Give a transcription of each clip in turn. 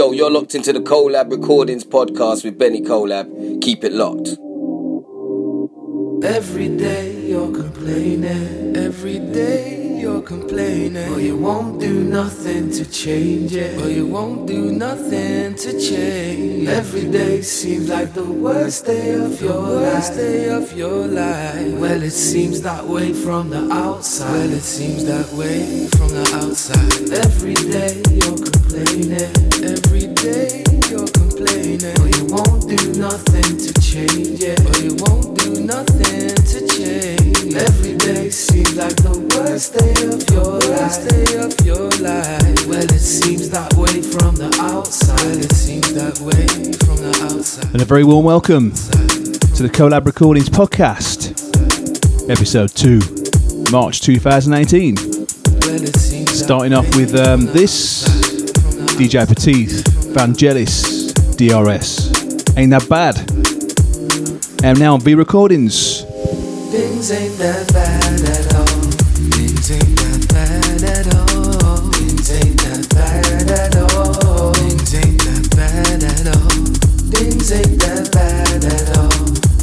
Yo, you're locked into the Collab Recordings podcast with Benny Collab. Keep it locked. Every day you're complaining, every day you're complaining, but you won't do nothing to change it, but you won't do nothing to change. Every day seems like the worst day of your worst life. day of your life. Well, it seems that way from the outside. Well, it seems that way from the outside. Every day you're complaining, every day you're complaining, but you won't do nothing to change it, but you won't do nothing to change. Every day seems like the worst day of your worst life. day of your life. Well, it seems that way from the outside. It seems that way from the outside. And a very warm welcome to the Collab Recordings podcast, episode 2, March 2018. Well, it seems that Starting off with um, this DJ Petit, Vangelis, DRS. Ain't that bad? And now on V Recordings. Things ain't that bad at all. Things ain't that bad at all. Things ain't that bad at all. Things ain't that bad at all. Things ain't that bad at all.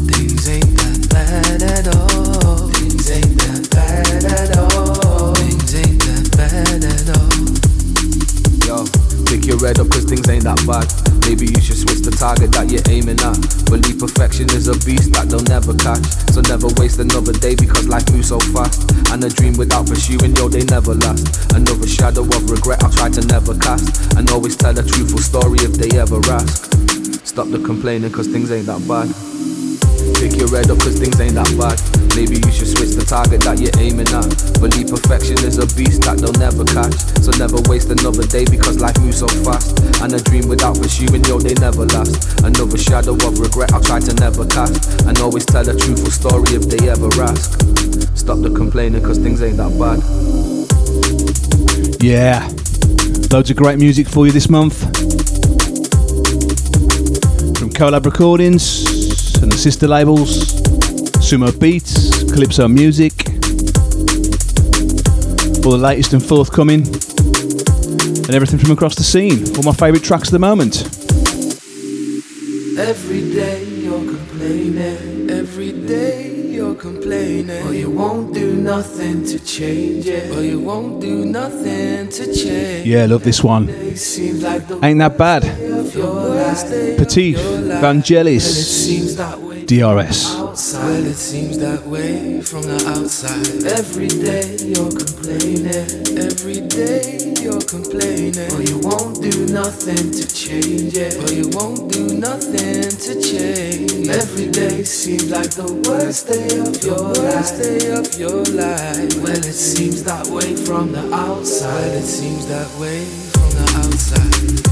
Things ain't that bad at all. Things ain't that bad at all. Things ain't that bad at all. Yo, pick your head up cause things ain't that bad. Maybe you should switch the target that you're aiming at. Believe perfection is a beast that they'll never catch. So never waste another day because life moves so fast. And a dream without pursuing, yo, they never last. Another shadow of regret I'll try to never cast. And always tell a truthful story if they ever ask. Stop the complaining cause things ain't that bad. Pick your head up cause things ain't that bad. Maybe you should switch the target that you're aiming at. Believe perfection is a beast that they'll never catch. So never waste another day because life moves so fast. And a dream without pursuing, yo, they never last. Another shadow of regret I'll try to never cast. And always tell a truthful story if they ever ask. Stop the complaining cause things ain't that bad. Yeah, loads of great music for you this month. From Collab Recordings and the sister labels, Sumo Beats, Calypso Music, all the latest and forthcoming, and everything from across the scene. All my favourite tracks at the moment. Every day you're complaining, every day you're complaining, but you won't do nothing to change it, but you won't do nothing to change. Yeah, love this one. Ain't that bad? Petit. Vangelis, DRS. outside. It seems that way from the outside. Every day you're complaining, every day you're complaining, but you won't do nothing to change it, but you won't do nothing to change. Every day seems like the worst day of your worst day of your life. Well, it seems that way from the outside. It seems that way. From the outside.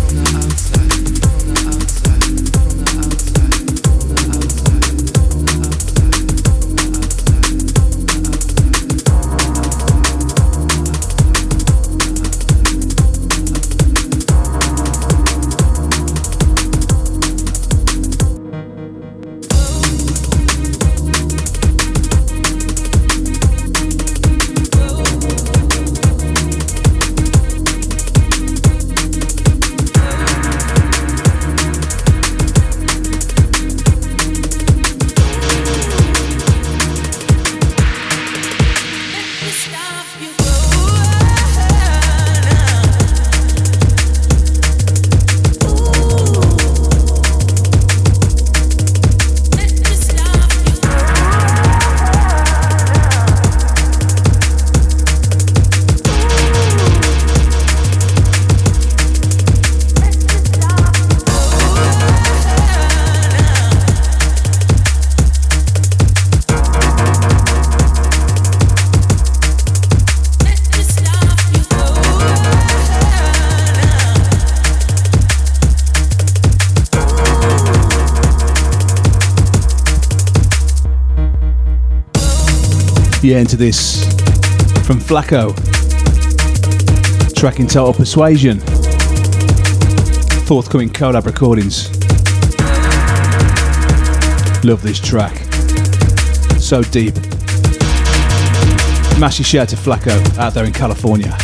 Yeah, into this from Flacco. Track Total Persuasion. Forthcoming collab recordings. Love this track. So deep. Massive shout to Flacco out there in California.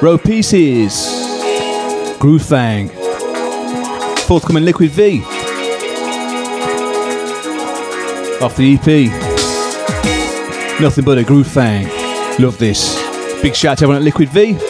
Row Pieces, Groove Fang, forthcoming Liquid V, off the EP. Nothing but a Groove Fang. Love this. Big shout out to everyone at Liquid V.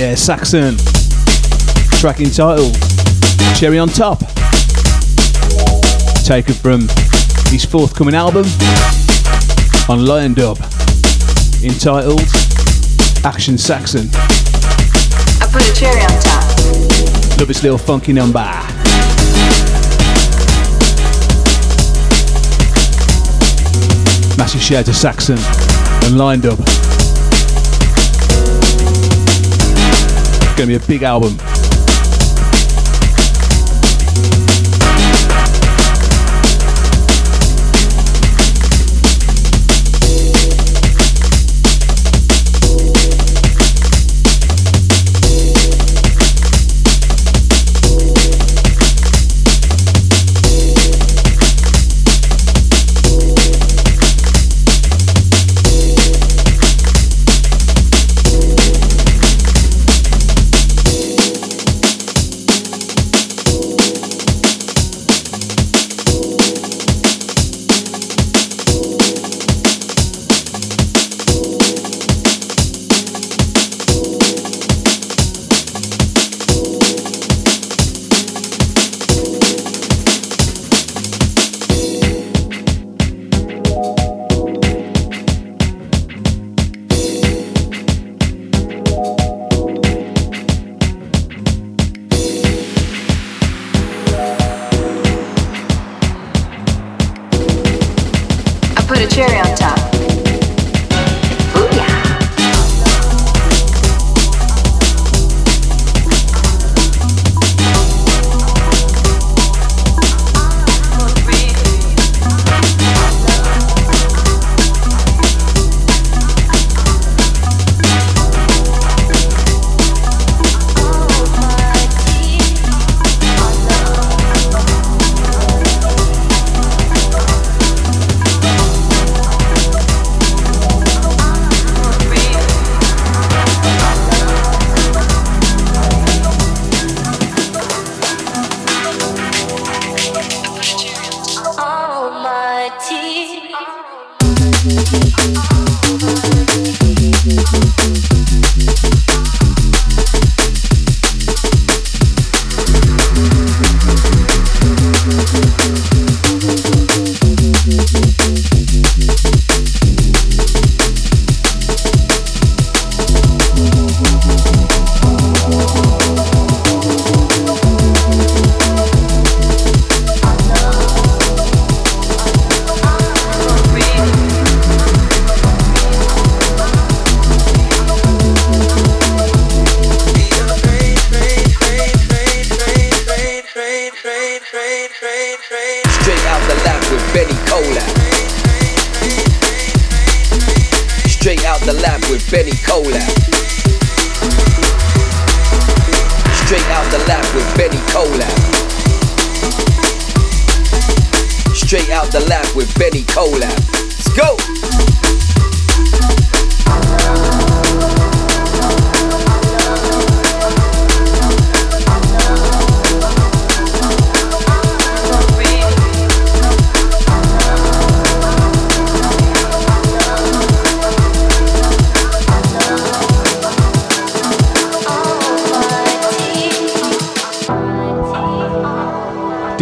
Yeah, Saxon. Track entitled Cherry on Top. Taken from his forthcoming album on Lion Dub. Entitled Action Saxon. I put a cherry on top. Love this little funky number. Massive shout to Saxon and Lion Dub. Going to be a big album.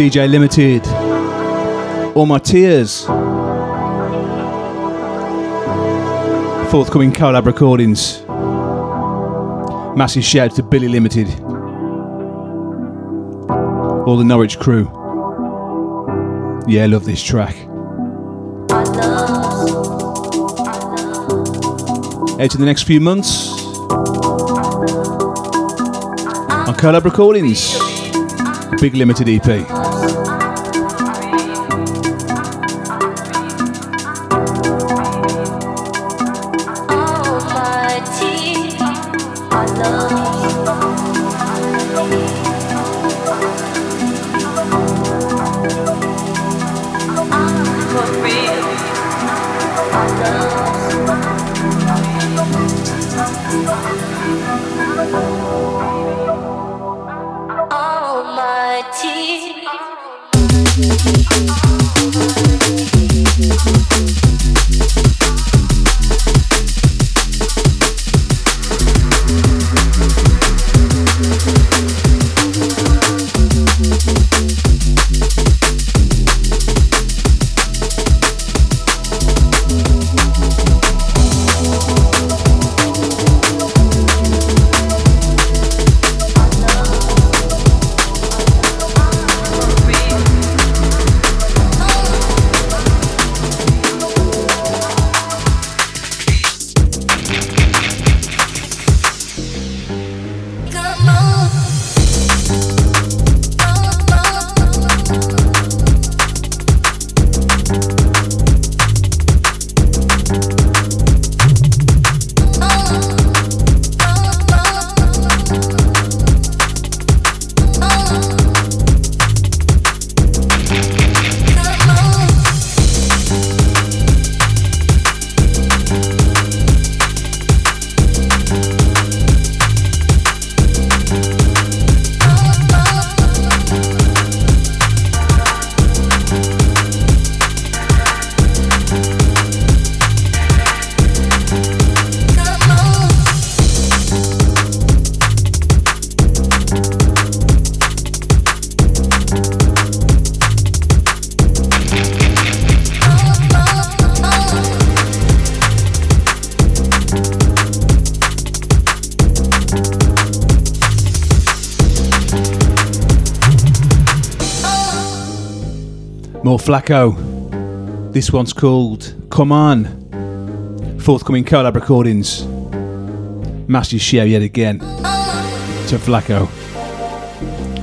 DJ Limited. All my tears. Forthcoming collab recordings. Massive shout to Billy Limited. All the Norwich crew. Yeah, I love this track. Out in the next few months on collab recordings. Big limited EP. Flacco. This one's called Come On. Forthcoming collab recordings. Massive share yet again to Flacco.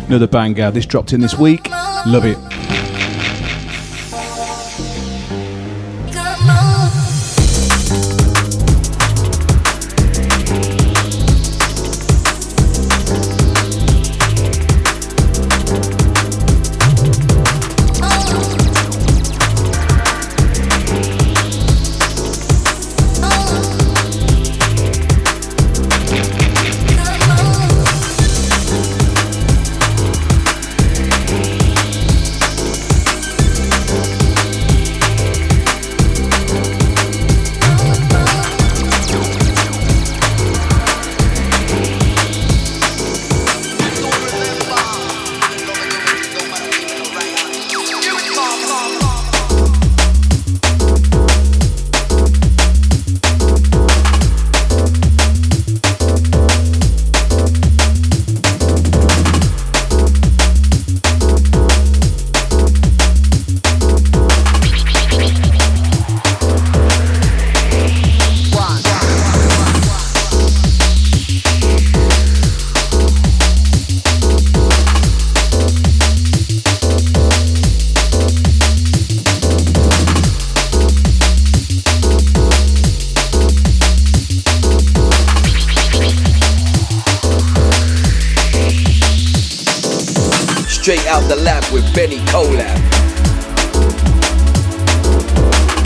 Another banger. This dropped in this week. Love it. Out the lab with Benny Collab.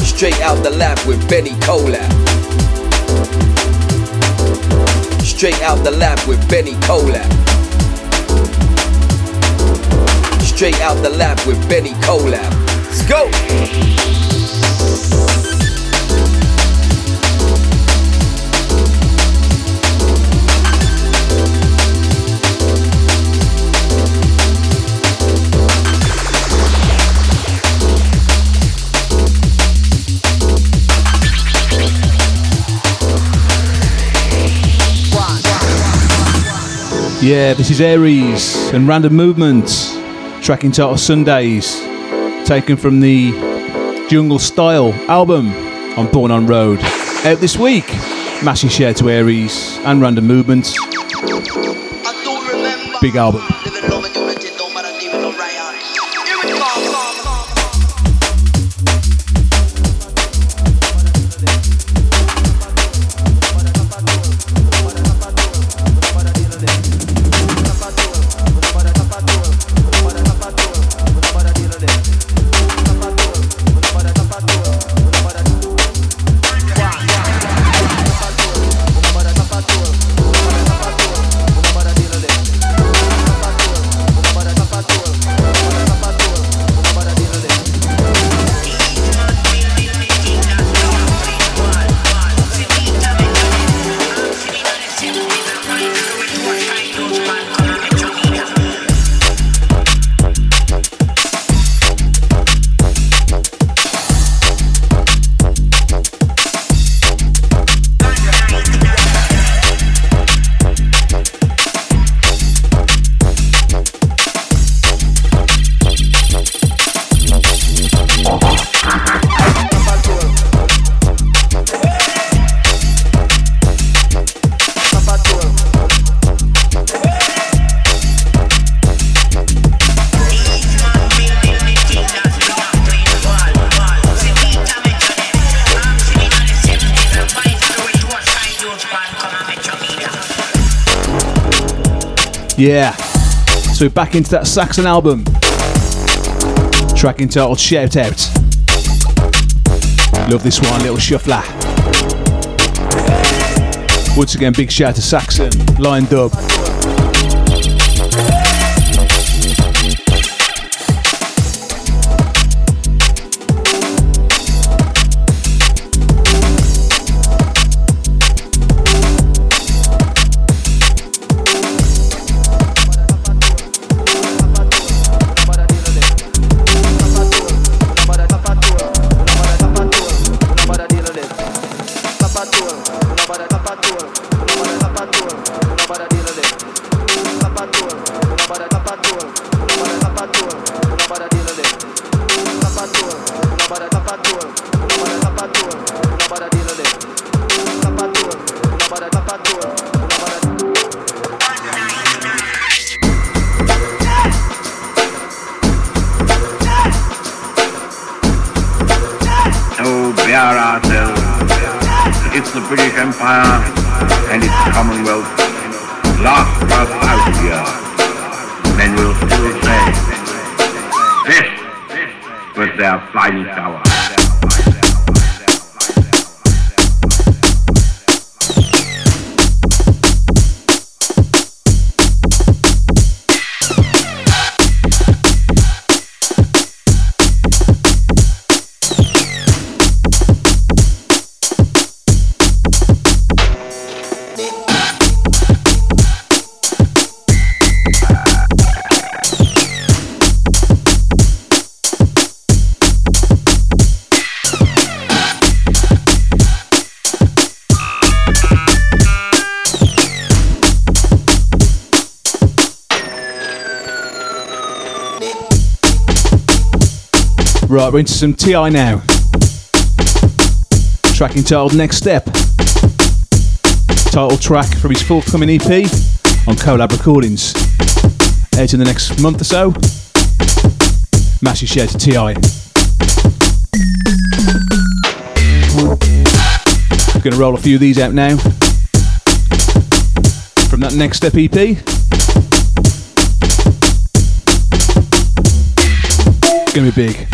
Straight out the lab with Benny Collab. Straight out the lab with Benny Collab. Straight out the lab with Benny Collab. Let's go! Yeah, this is Aries and Random Movements, tracking title Sundays, taken from the Jungle Style album on Born on Road. Out this week, massive share to Aries and Random Movements. Big album. Yeah. So we're back into that Saxon album. Track entitled Shout Out. Love this one, little shuffler. Once again, big shout to Saxon, Lion Dub. Right, we're into some TI now. Track entitled Next Step. Title track from his forthcoming EP on Collab Recordings. Out in the next month or so. Massive share to TI. We're Gonna roll a few of these out now. From that Next Step EP. Gonna be big.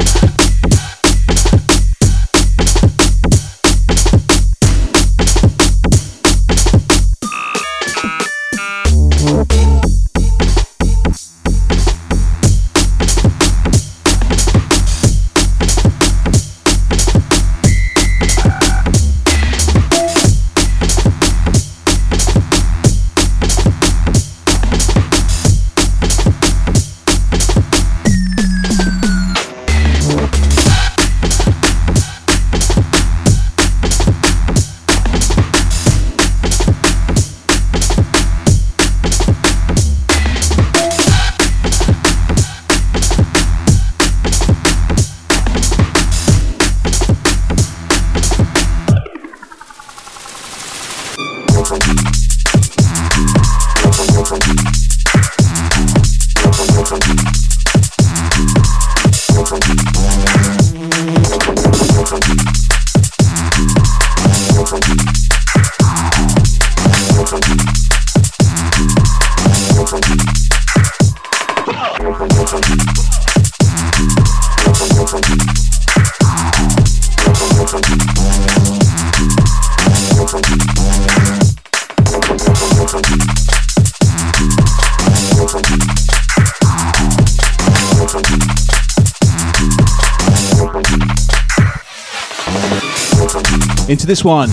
Into this one,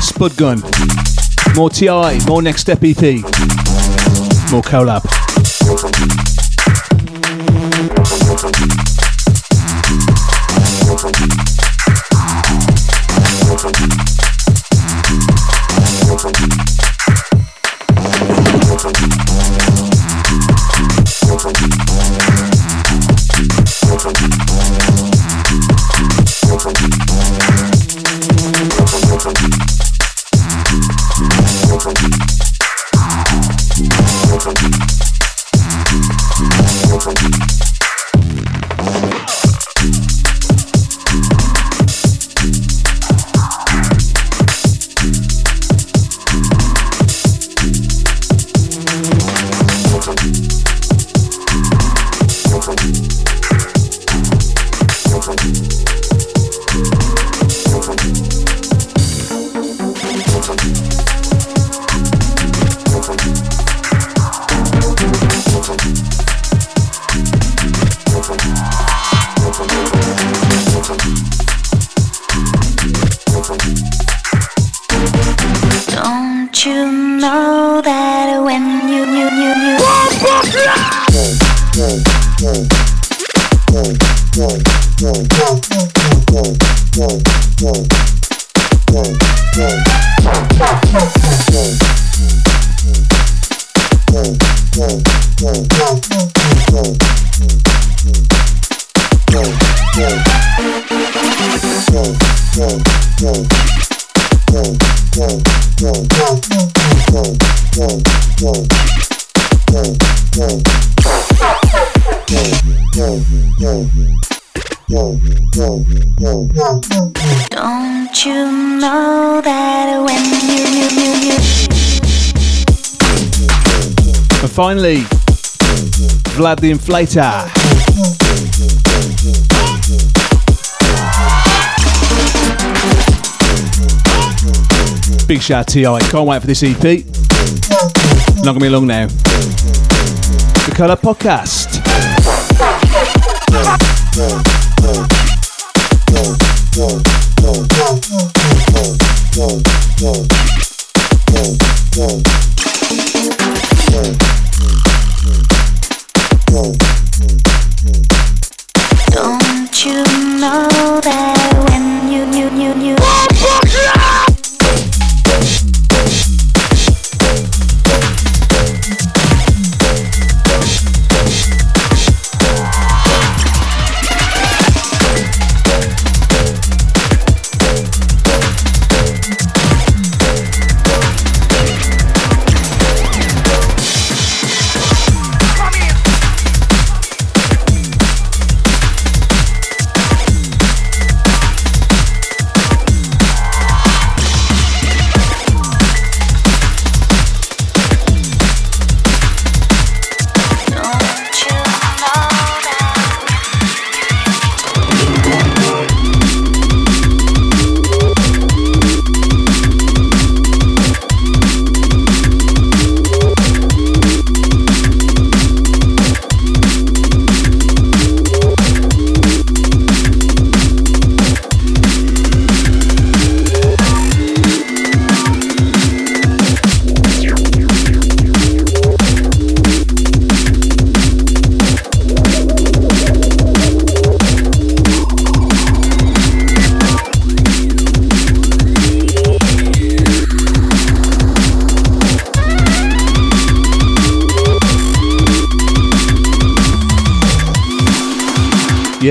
Spud Gun, more TI, more Next Step EP, more collab. The Inflator. Big shout to TI. Can't wait for this EP. Not gonna be long now. The Colour Podcast.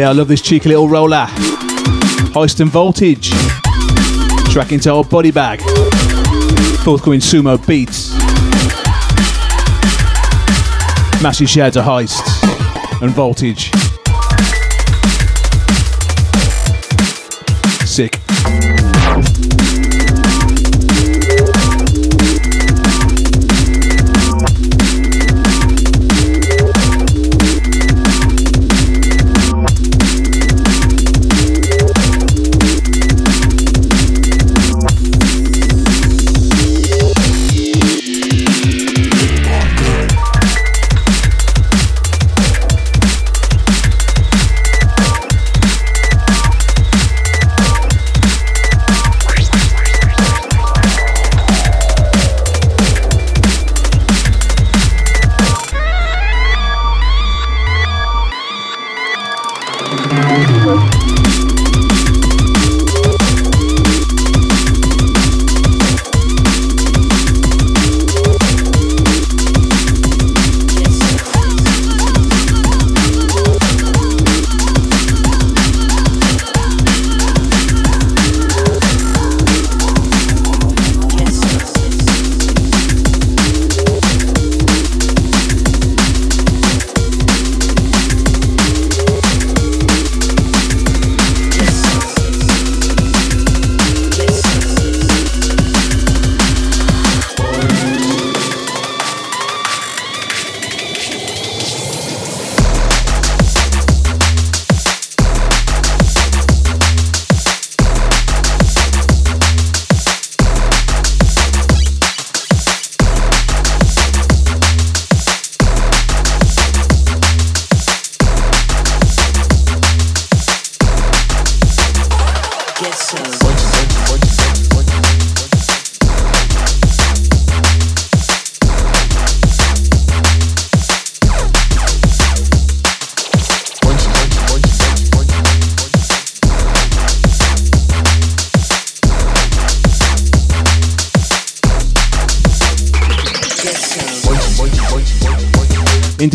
Yeah, I love this cheeky little roller. Heist and Voltage. Track into our body bag. Forthcoming sumo beats. Massive shout to Heist and Voltage.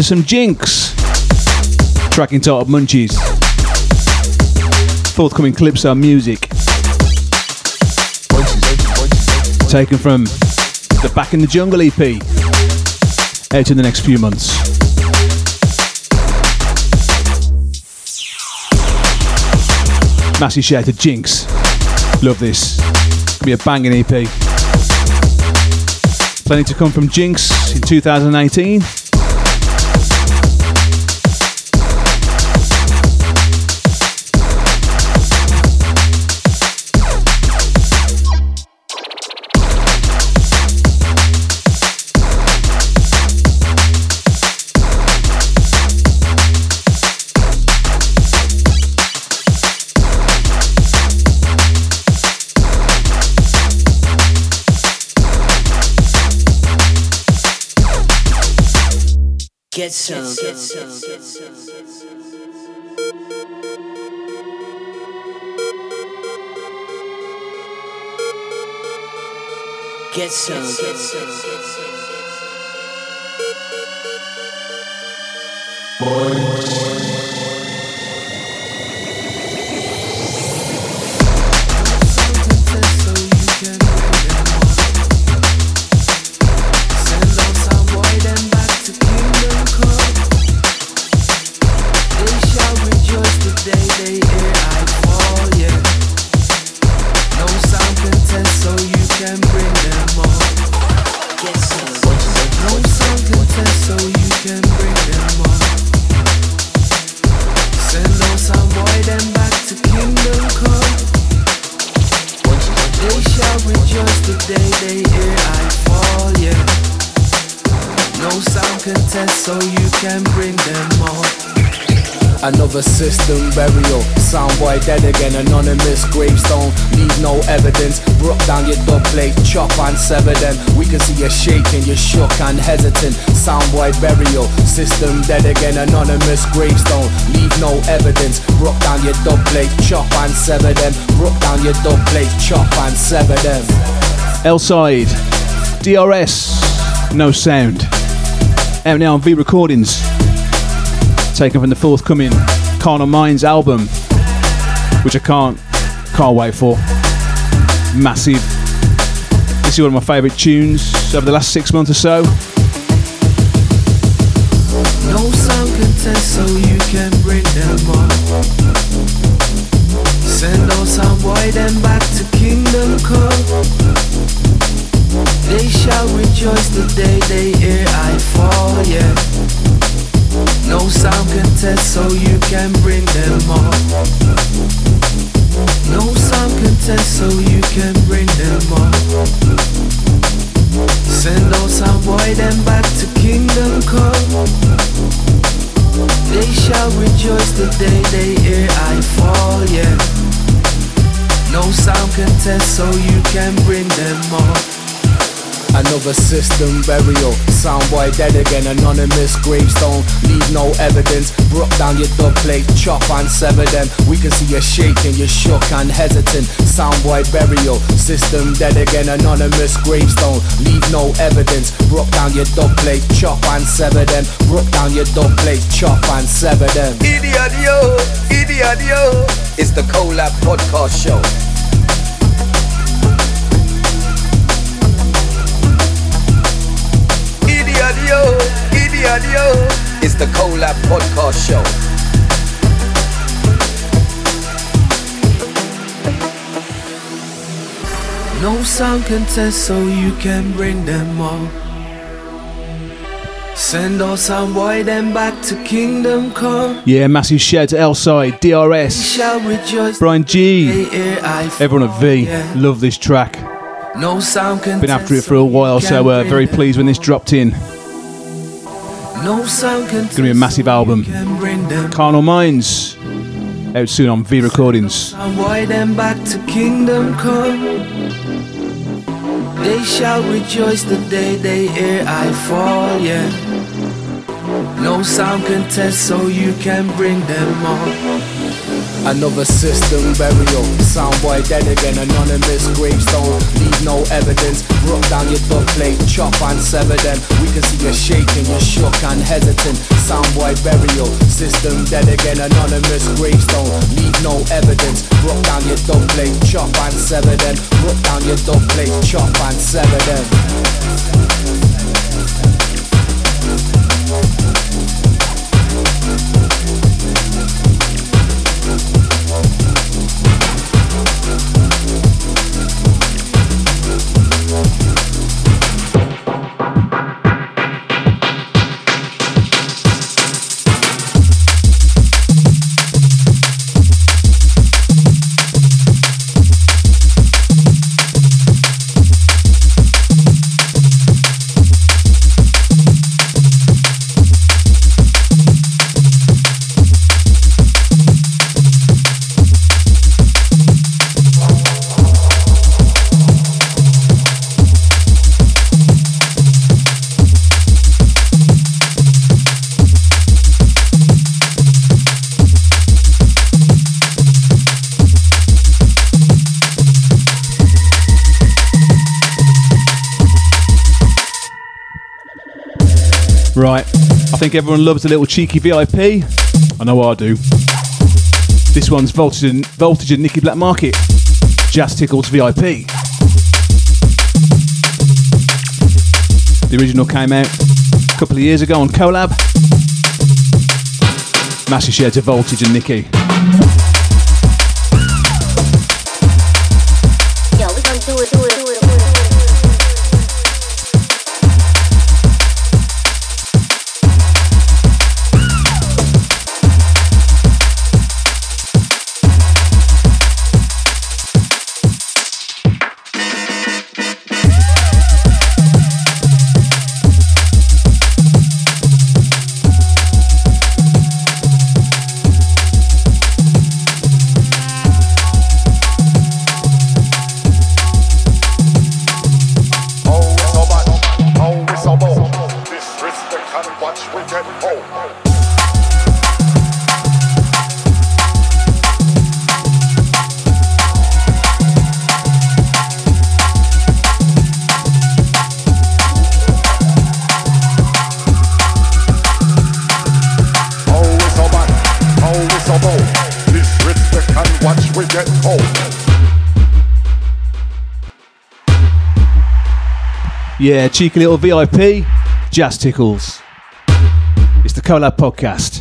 Some Jinx. Tracking top of Munchies. Forthcoming clips are music. Taken from the Back in the Jungle EP. Out in the next few months. Massive shout to Jinx. Love this. Be a banging EP. Plenty to come from Jinx in 2018. Some. Get some. Get bring them some. Another system burial. Soundboy dead again, anonymous gravestone. Leave no evidence. Broke down your dub plate, chop and sever them. We can see you shaking, you're shook and hesitant. Soundboy burial. System dead again, anonymous gravestone. Leave no evidence. Broke down your dub plate, chop and sever them. Broke down your dub plate, chop and sever them. L side, DRS, no sound. Out now on V Recordings taken from the forthcoming Carnal Minds album, which I can't can't wait for. Massive. This is one of my favourite tunes over the last six months or so. No sound so you can bring them on. Send sound back to Kingdom Come. They shall rejoice the day they hear I fall, yeah. No sound contest, so you can bring them on. No sound contest, so you can bring them on. Send those sound boy them back to Kingdom Come. They shall rejoice the day they hear I fall, yeah. No sound contest, so you can bring them on. Another system burial. Soundboy dead again, anonymous gravestone. Leave no evidence. Broke down your dub plate, chop and sever them. We can see you shaking, you're shook and hesitant. Soundboy burial. System dead again, anonymous gravestone. Leave no evidence. Broke down your dub plate, chop and sever them. Broke down your dub plate, chop and sever them. Idiot yo, idiot yo. It's the Collab Podcast Show. Idiot yo, idiot yo. It's the Collab Podcast Show. No sound can contest, so you can bring them all. Send all sound boy them back to Kingdom Come. Yeah, massive shout to L-Side, They DRS, shall rejoice. Bryan Gee, day hear I everyone at V. Yeah. Love this track. No sound contest. Been after it for a while, so can uh, very pleased when this dropped in. No sound contest. Gonna be a massive album. can bring them. Carnal Minds, out soon on V Recordings. Sound boy back to Kingdom Come. They shall rejoice the day they hear I fall, yeah. No sound can test, so you can bring them on. Another system burial. Soundboy dead again, anonymous gravestone. Leave no evidence. Broke down your plate, chop and sever them. We can see you shaking, you're shook and hesitant. Soundboy burial. System dead again, anonymous gravestone. Leave no evidence. Broke down your plate, chop and sever them. Broke down your plate, chop and sever them. Everyone loves a little cheeky VIP. I know I do. This one's Voltage and, Voltage and Nicky Blackmarket. Jazz Tickles VIP. The original came out a couple of years ago on Collab. Massive share to Voltage and Nicky. Yeah, cheeky little VIP, Jazz Tickles. It's the Collab Podcast.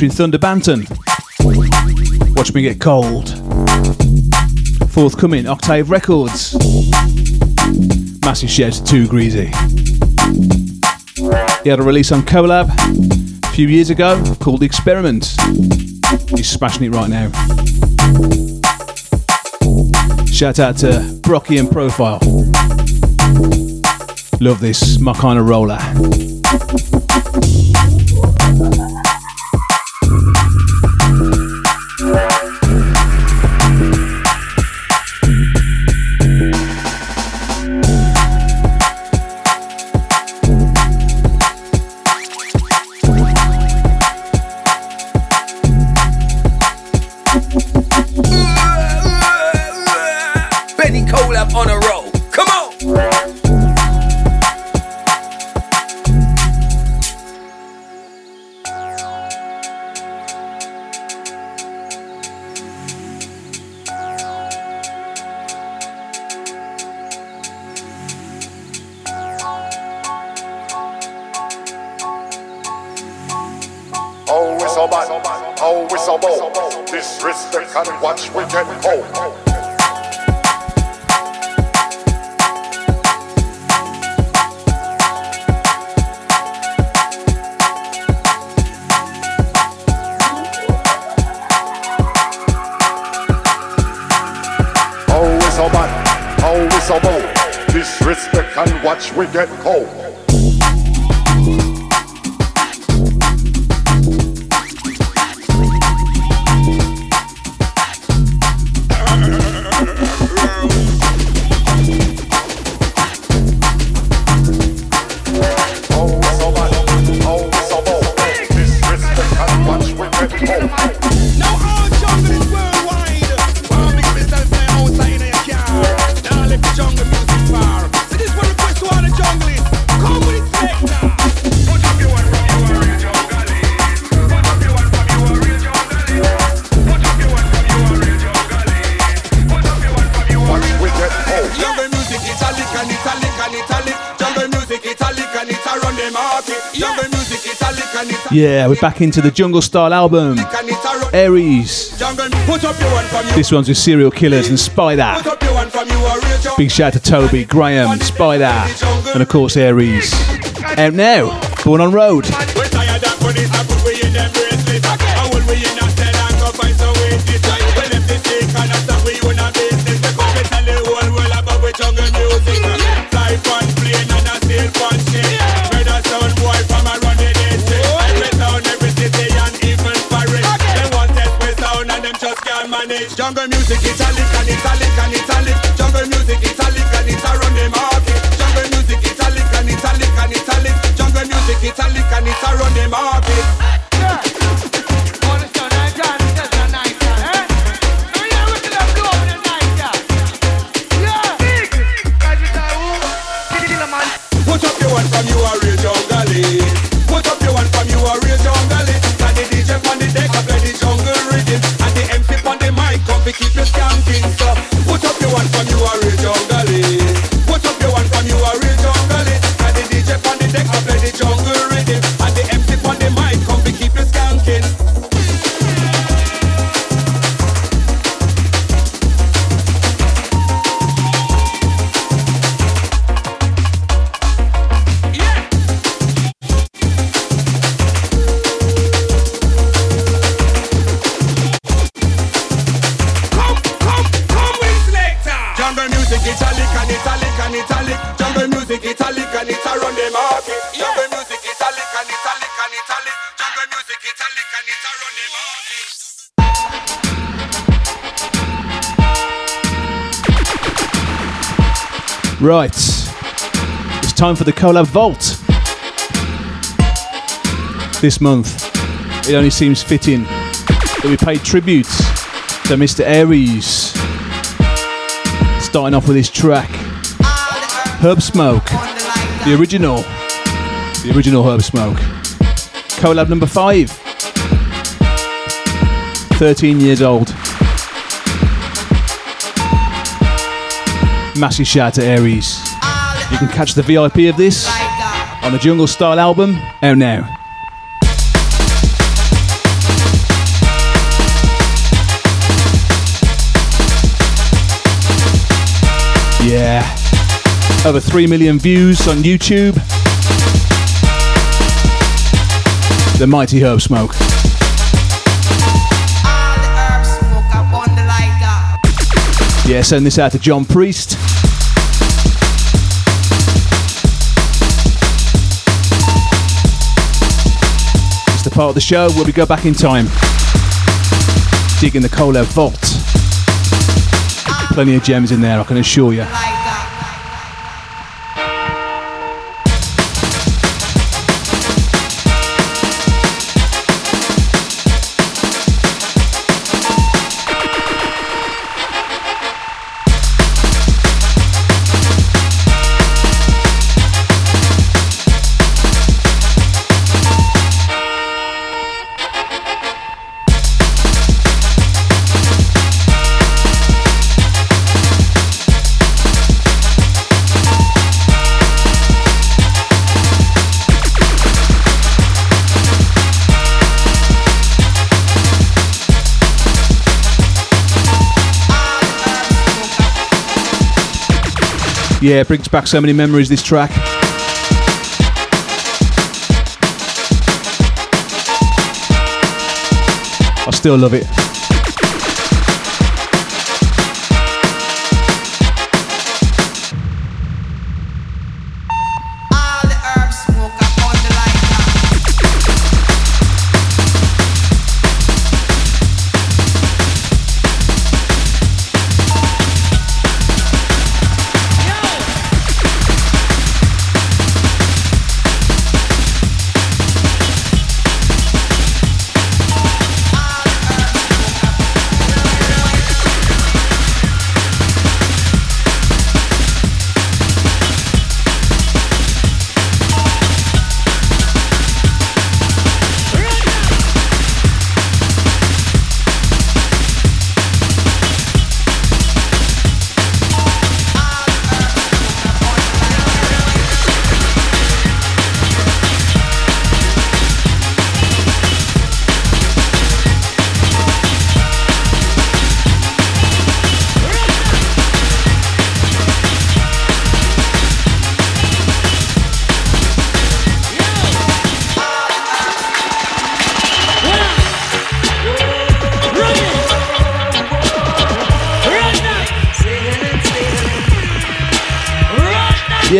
Featuring Thunder Banton. Watch Me Get Cold. Forthcoming, Octave Records. Massive to Too Greasy. He had a release on Collab a few years ago called Experiment. He's smashing it right now. Shout out to Brockie and Profile. Love this, my kind of roller. we get cold. Yeah, we're back into the jungle style album. Aries. This one's with Serial Killaz and Spider. Big shout to Toby, Graham, Spider, and of course Aries. Out now, born on road. Run the market. Right. It's time for the Collab Vault. This month, it only seems fitting that we pay tribute to Mr. Aries. Starting off with his track, Herb Smoke, the original, the original Herb Smoke. Collab number five. 13 years old. Massive shout out to Aries. You can catch the VIP of this on the Jungle Style album out now. Yeah. Over 3 million views on YouTube. The Mighty Herb Smoke. Yeah, send this out to John Priest. Part of the show where we go back in time, digging the Collab vault. Plenty of gems in there, I can assure you. Yeah, it brings back so many memories, this track. I still love it.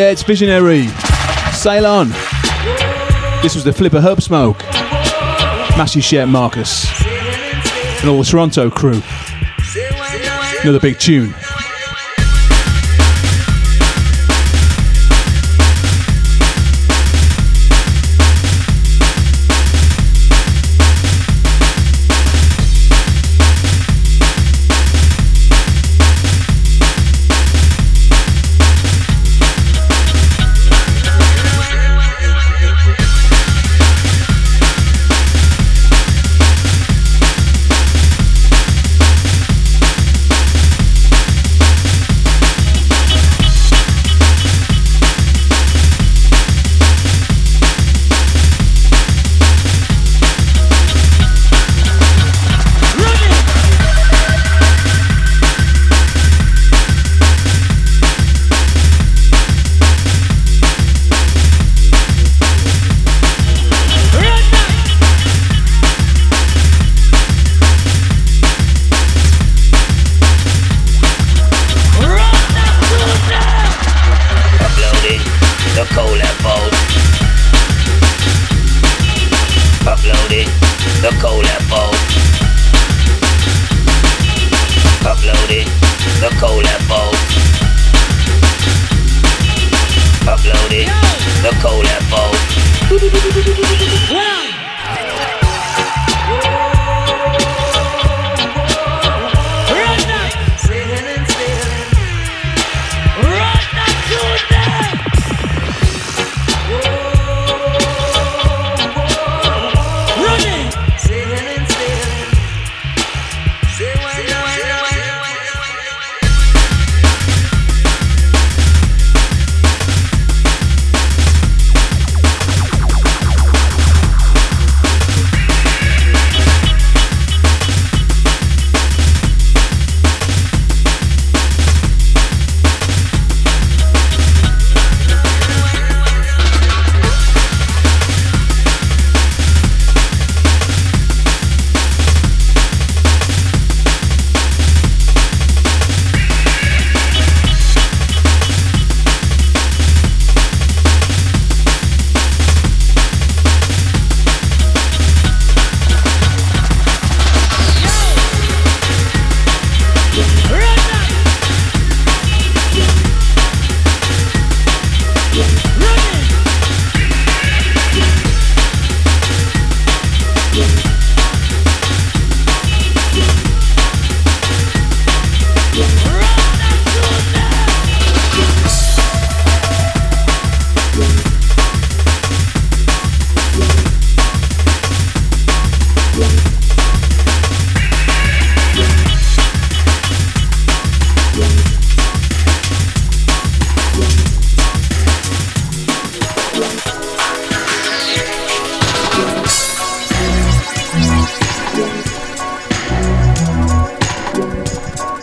Yeah, it's visionary. Sail on. This was the Flipper Herb Smoke. Massive shout Marcus. And all the Toronto crew. Another big tune.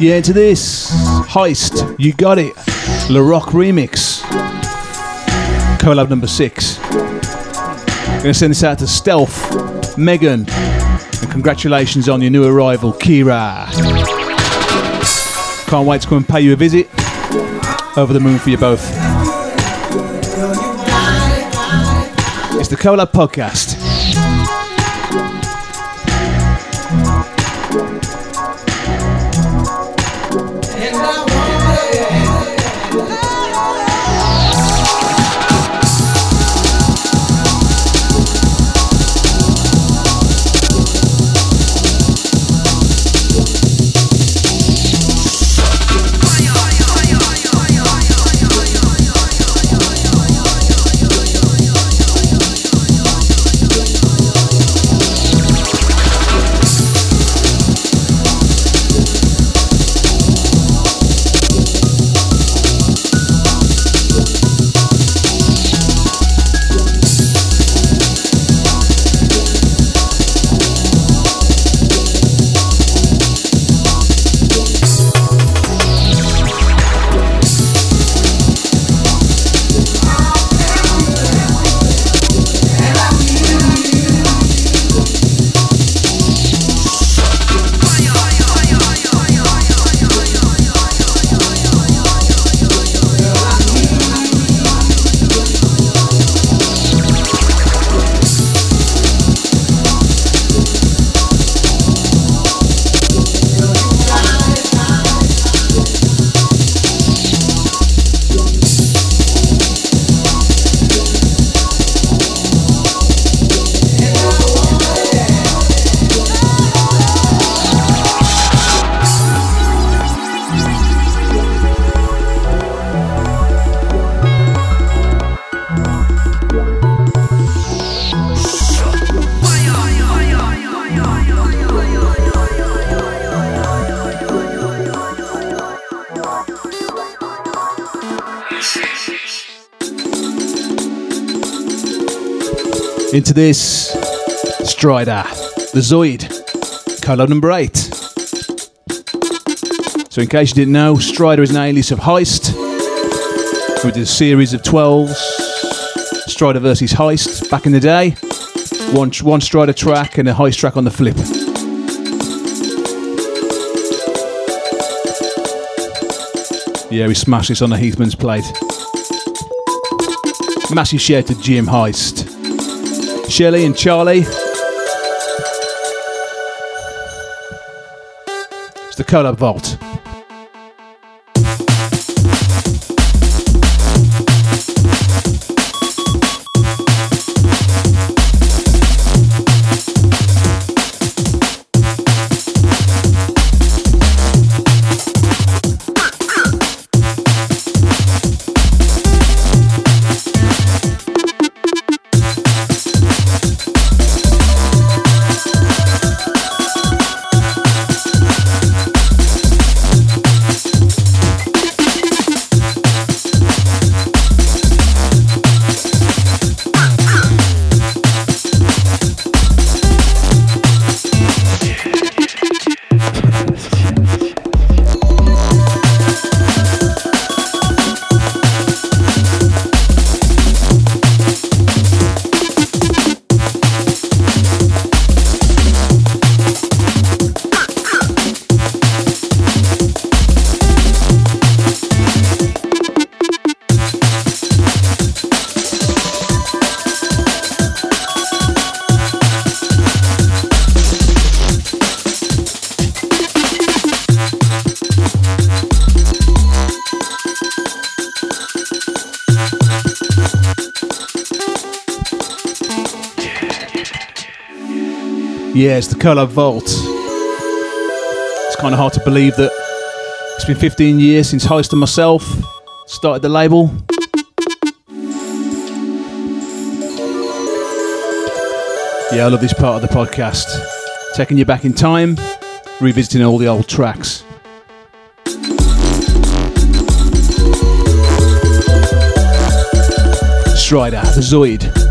Yeah, into this heist. You got it. La Rock remix. Collab number six. I'm Gonna send this out to Stealth, Megan, and congratulations on your new arrival, Kira. Can't wait to come and pay you a visit. Over the moon for you both. It's the Collab Podcast. Into this Strider, the Zoid, collab number eight. So, in case you didn't know, Strider is an alias of Heist. We did a series of 12s, Strider versus Heist back in the day. One, one Strider track and a Heist track on the flip. Yeah, we smashed this on the Heathman's plate. Massive shout to Jim Heist. Shelley and Charlie. It's the Collab Vault. Collab Vault. It's kind of hard to believe that it's been 15 years since Heist and myself started the label. Yeah, I love this part of the podcast. Taking you back in time, revisiting all the old tracks. Strider, the Zoid.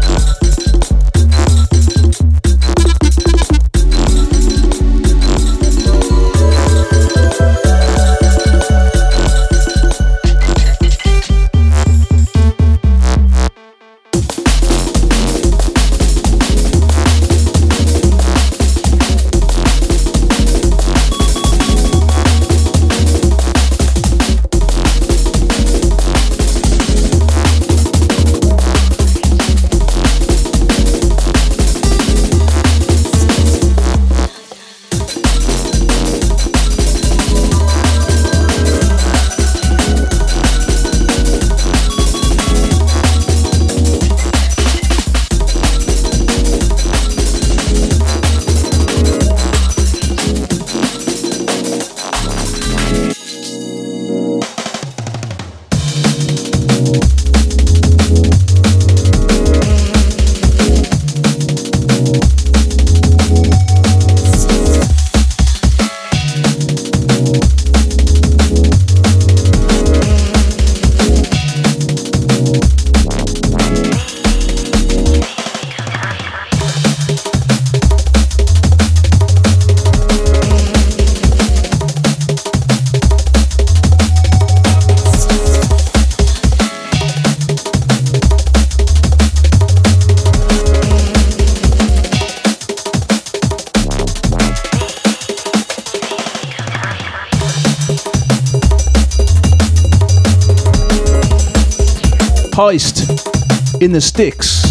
In the Sticks,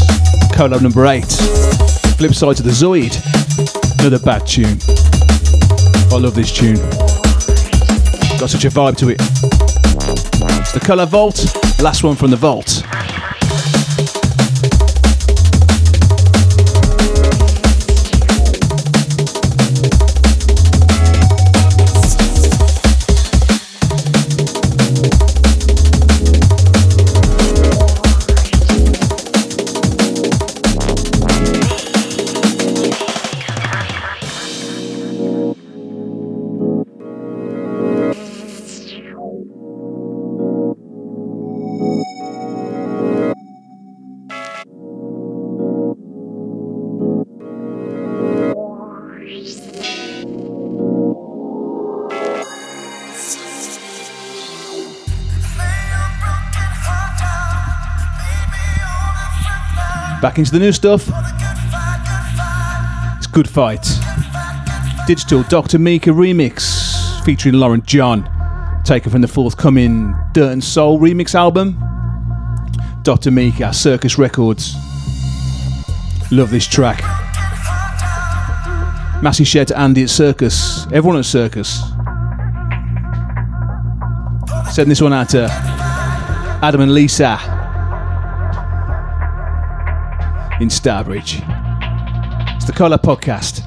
collab number eight. Flip side to the Zoid, another bad tune. I love this tune. Got such a vibe to it. It's the Collab Vault, last one from the Vault. Back into the new stuff. It's Good Fight. Digital Dr. Meaker remix featuring Lauren John, taken from the forthcoming Dirt and Soul remix album. Dr. Meaker, Circus Records. Love this track. Massive share to Andy at Circus, everyone at Circus. Sending this one out to Adam and Lisa in Starbridge. It's the Collab Podcast.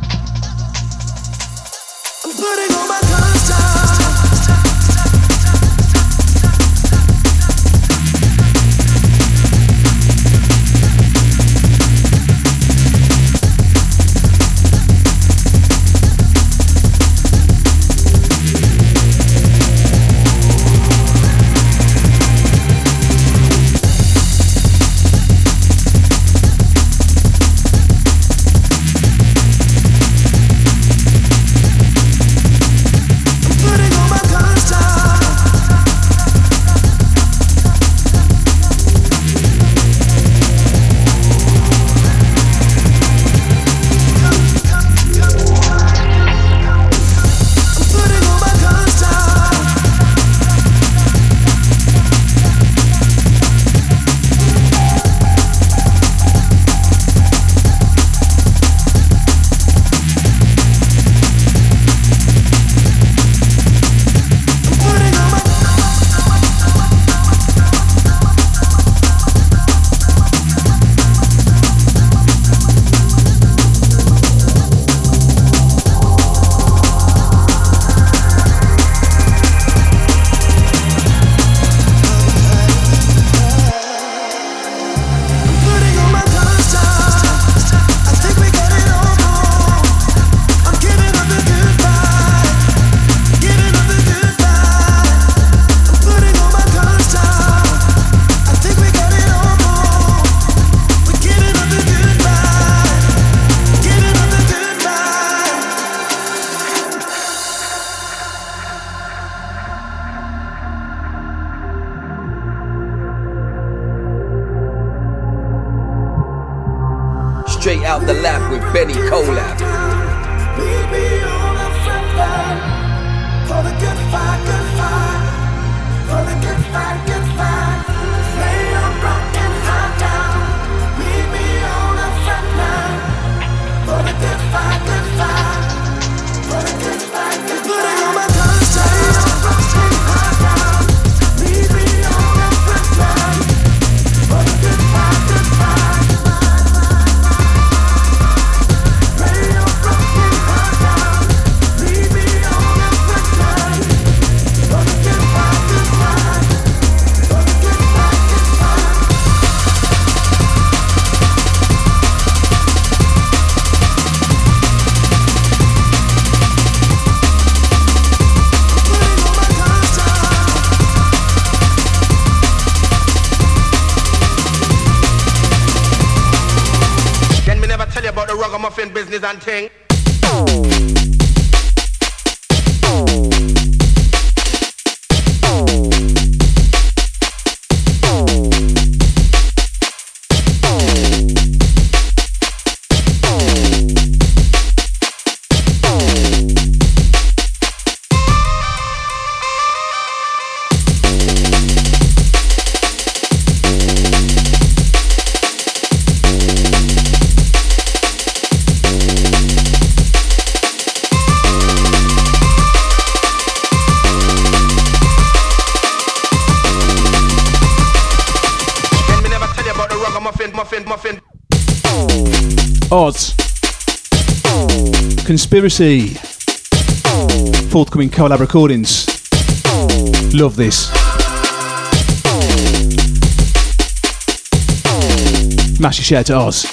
Conspiracy. Forthcoming collab recordings. Love this. Massive shout to Oz.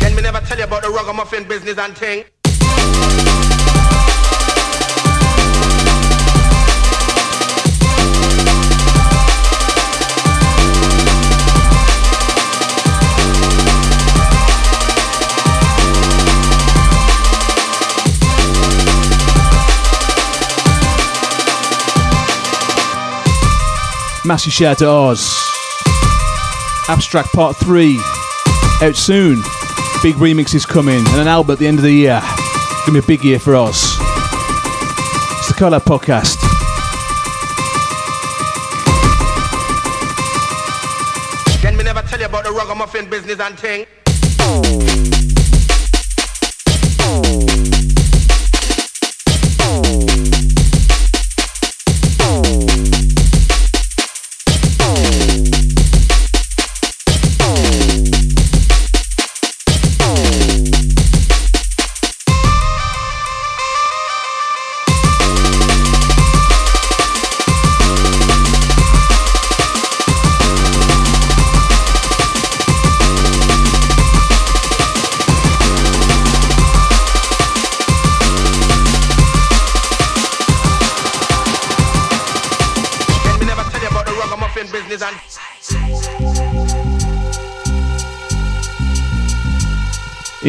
Can never tell you about the business and thing? Massive shout to Oz. Abstract Part 3. Out soon. Big remixes coming and an album at the end of the year. Gonna be a big year for Oz. It's the Collab Podcast. Me never tell you about the business and thing?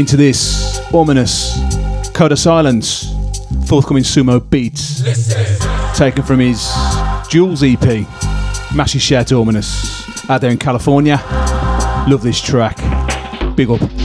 Into this ominous Code of Silence. Forthcoming Sumo Beats. Taken from his Jules EP. Shout to Ominous. Out there in California. Love this track. Big up.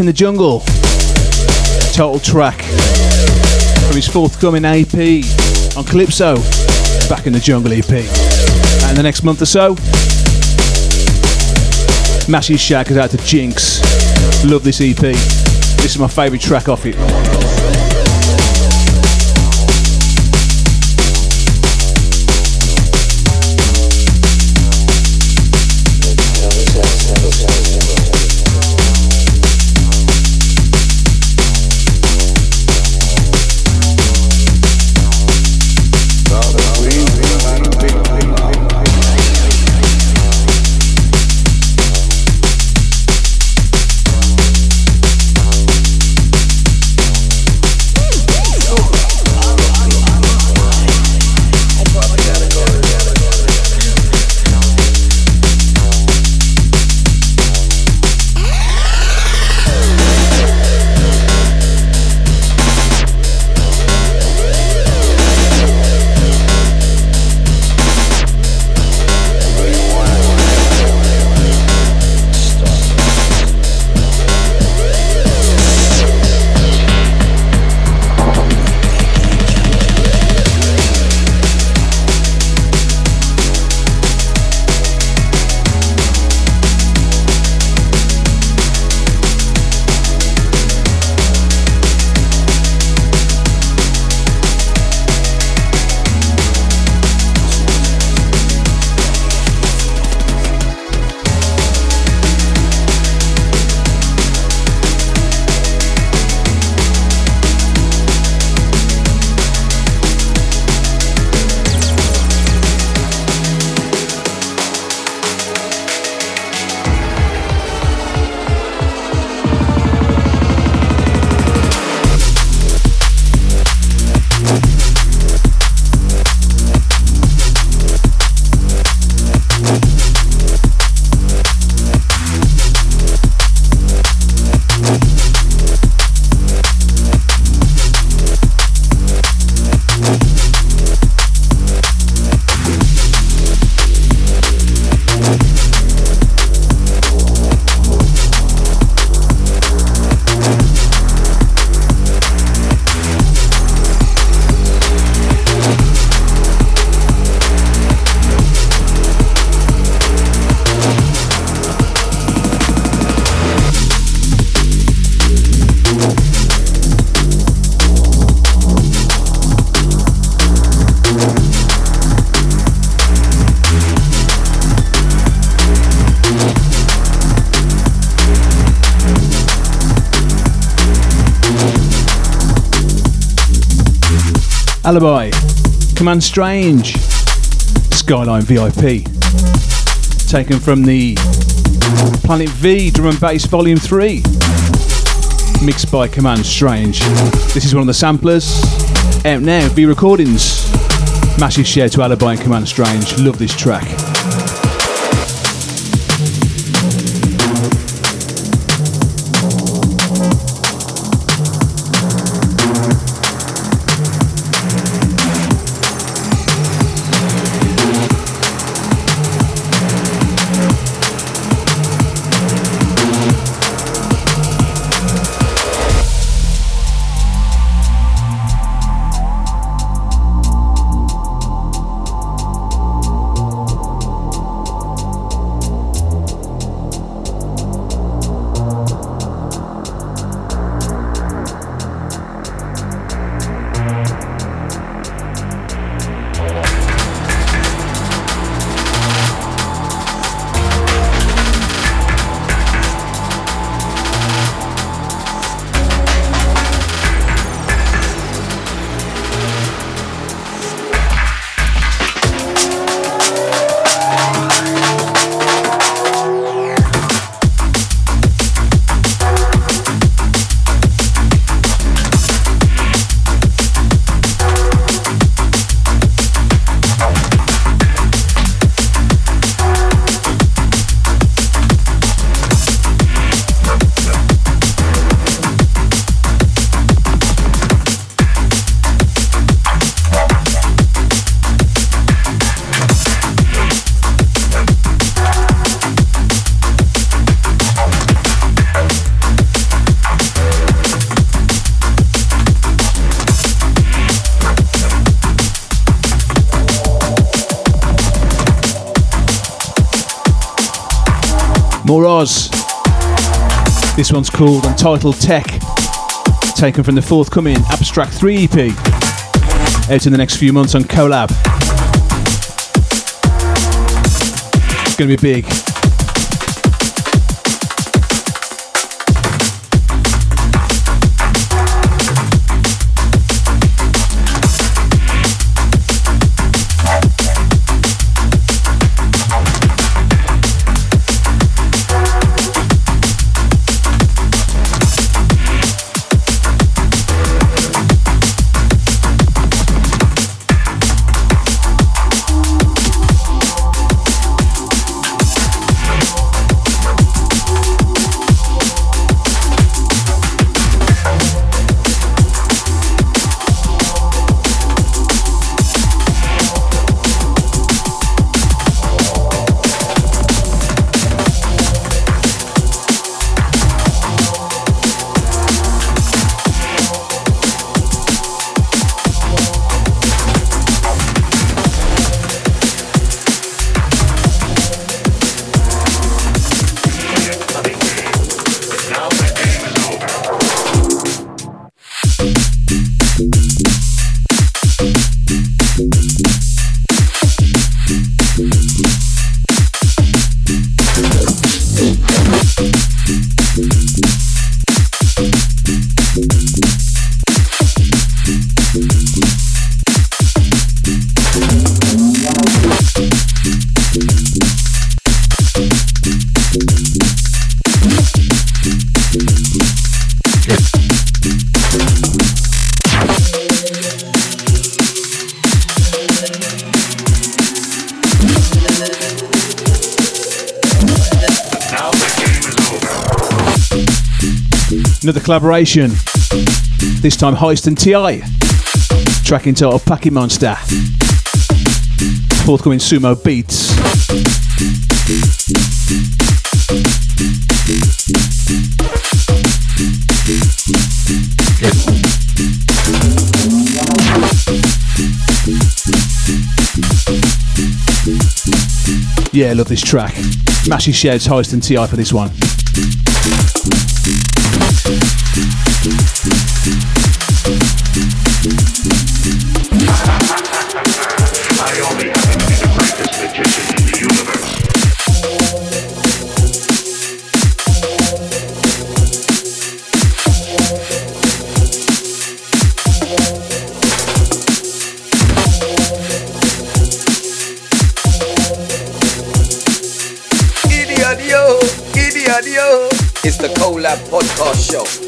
In the Jungle, total track from his forthcoming AP on Calypso, Back in the Jungle EP. And the next month or so, massive shout out to Jinx. Love this EP. This is my favourite track off it. Alibi. Command Strange, Skyline VIP. Taken from the Planet V Drum and Bass Volume 3, mixed by Command Strange. This is one of the samplers. Out now, V Recordings. Massive shout to Alibi and Command Strange. Love this track. This one's called Untitled Tech, taken from the forthcoming Abstract 3 EP, out in the next few months on Collab. It's going to be big. Collaboration. This time Heist and TI. Track entitled Packy Monster. Forthcoming Sumo Beats. Yeah, love this track. Massive shouts Heist and TI for this one. Show.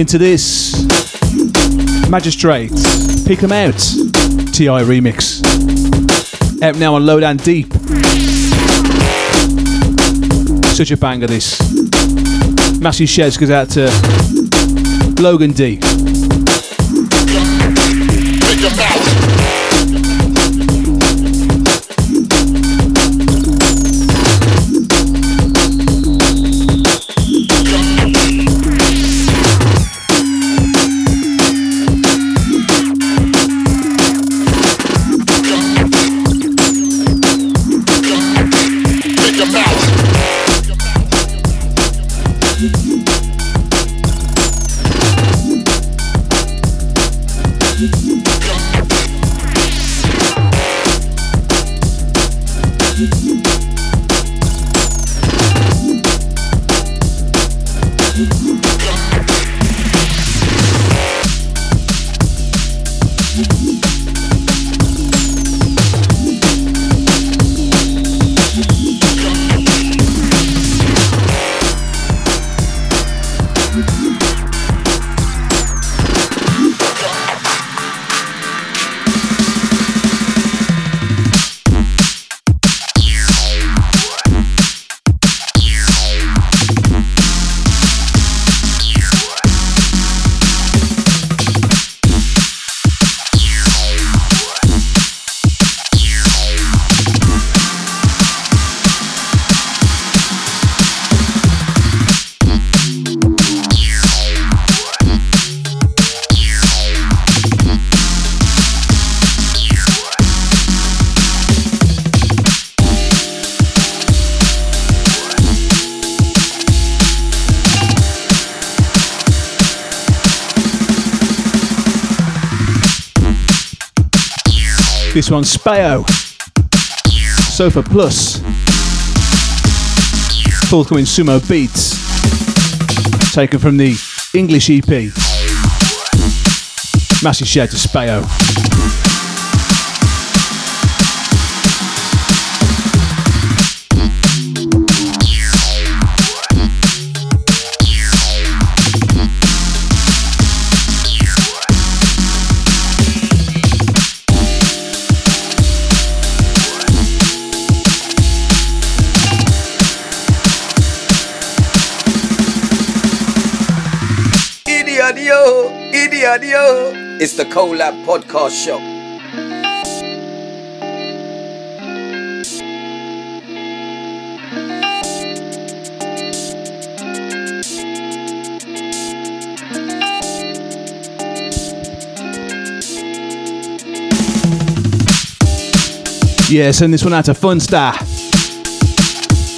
Into this Magistrate, pick 'em out. TI remix. Out now on Low Down Deep. Such a banger, this. Massive sheds goes out to Logan D. Spao. Sofa Plus. Forthcoming Sumo Beats. Taken from the English EP. Massive shout to Spao. Collab Podcast Show. Yeah, send this one out to Funstar.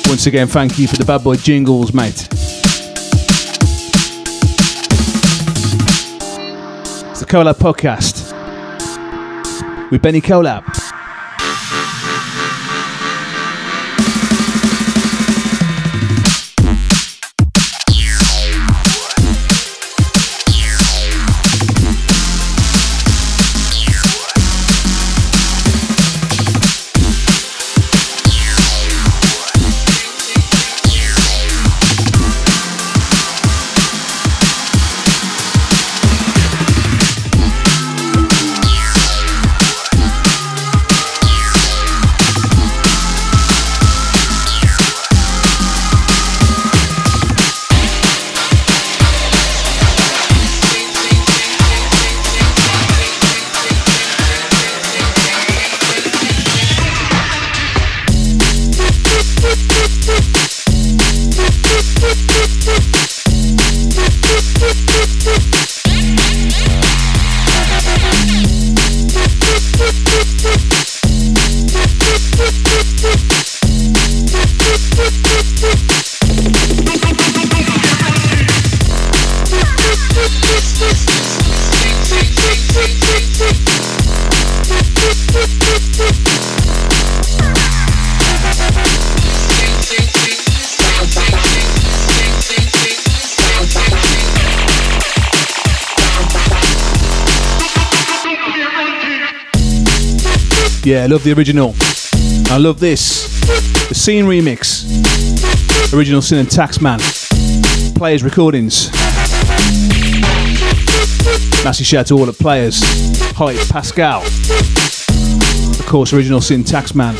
Once again, thank you for the bad boy jingles, mate. Collab Podcast with Benny Collab. Love the original. I love this. The Scene remix. Original Sin and Taxman. Playaz Recordings. Massive shout to all the Playaz. Hi, Pascal. Of course, Original Sin Taxman.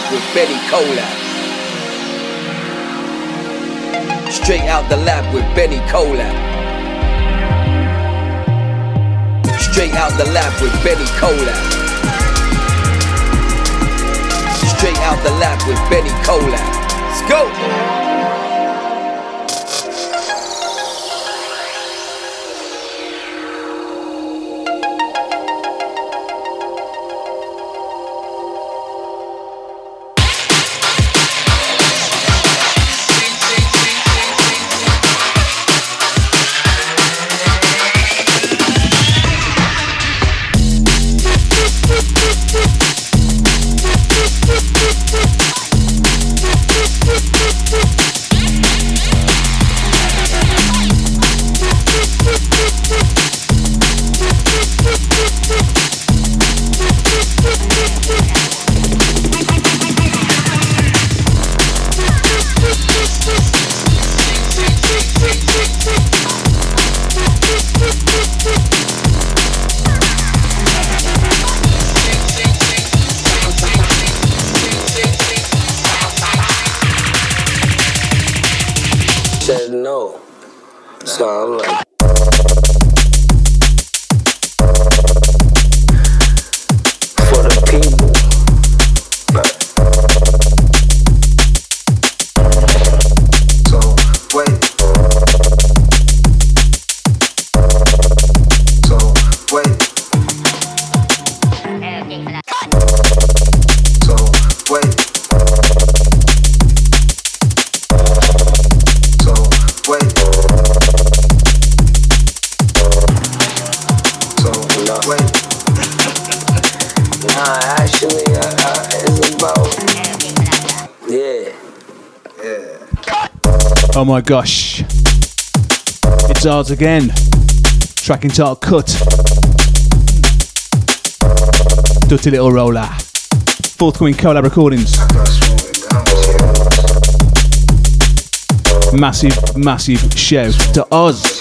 Out with Benny Collab. Straight out the lab with Benny Collab. Straight out the lab with Benny Collab. Straight out the lab with Benny Collab. Let's go! My gosh. It's Oz again. Track entitled Cut. Dirty Little Roller. Forthcoming collab recordings. Massive, massive shout to Oz.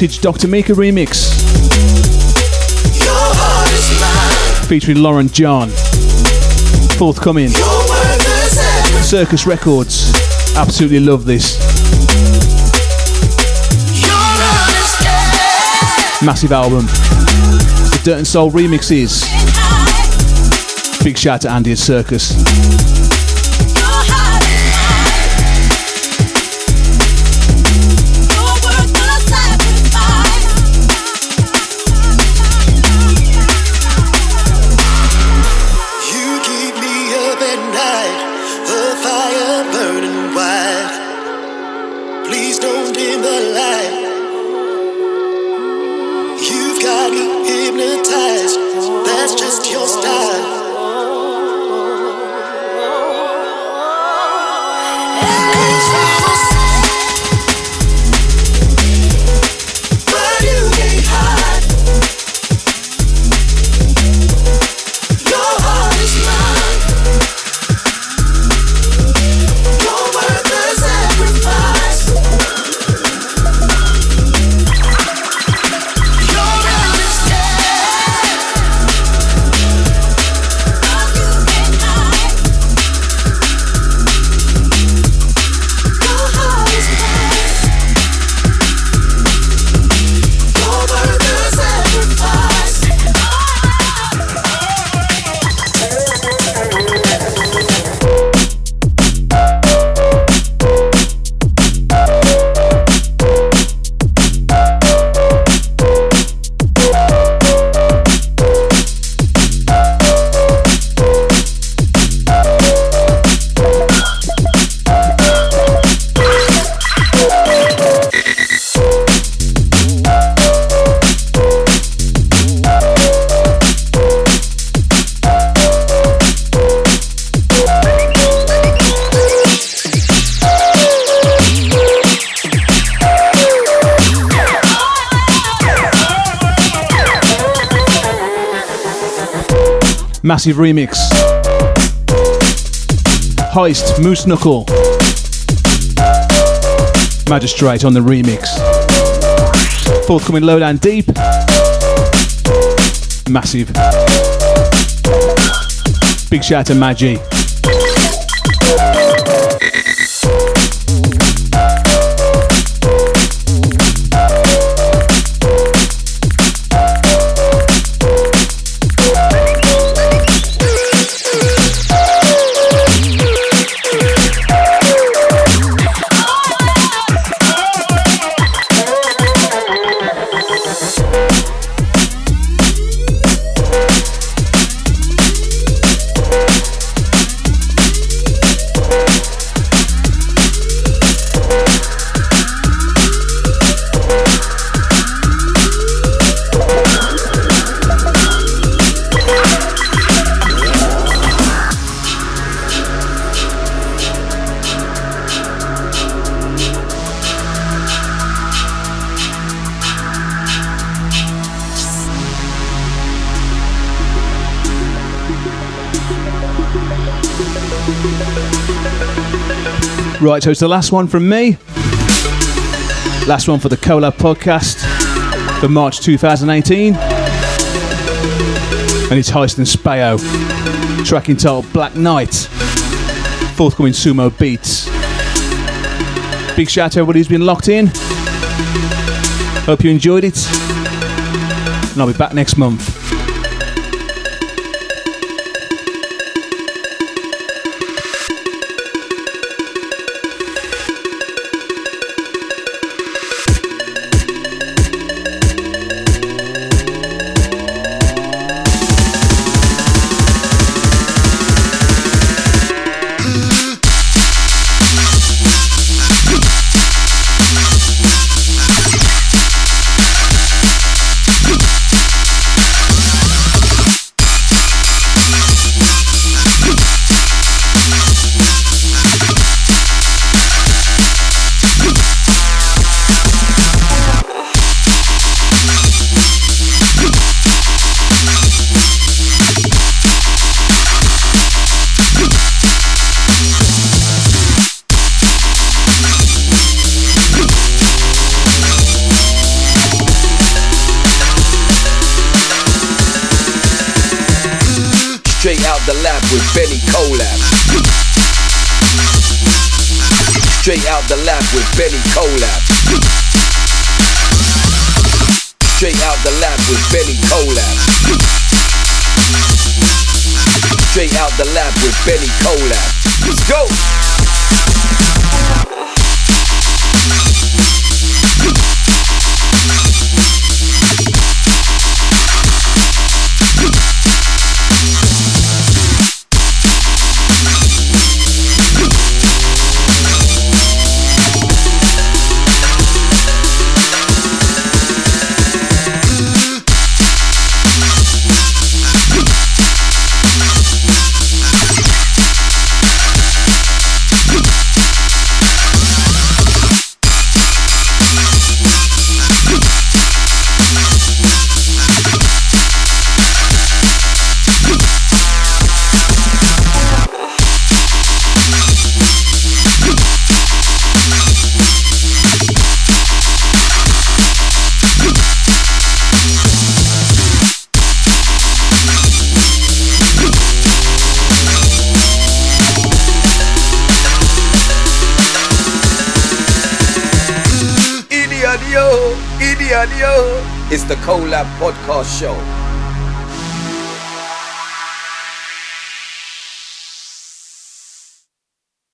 Dr. Meaker remix. Featuring Lauren John. Forthcoming. Circus Records. Absolutely love this. Massive album. The Dirt and Soul remixes. Big shout out to Andy at Circus. midnight, a fire burns. Massive remix. Heist, Moose Knuckle. Magistrate on the remix. Forthcoming Lowdown Deep. Massive. Big shout out to Maggie. Right, so it's the last one from me. Last one for the Collab podcast for March 2018. And it's Heist and Spayo. Track entitled Black Knight. Forthcoming Sumo Beats. Big shout out to everybody who's been locked in. Hope you enjoyed it. And I'll be back next month.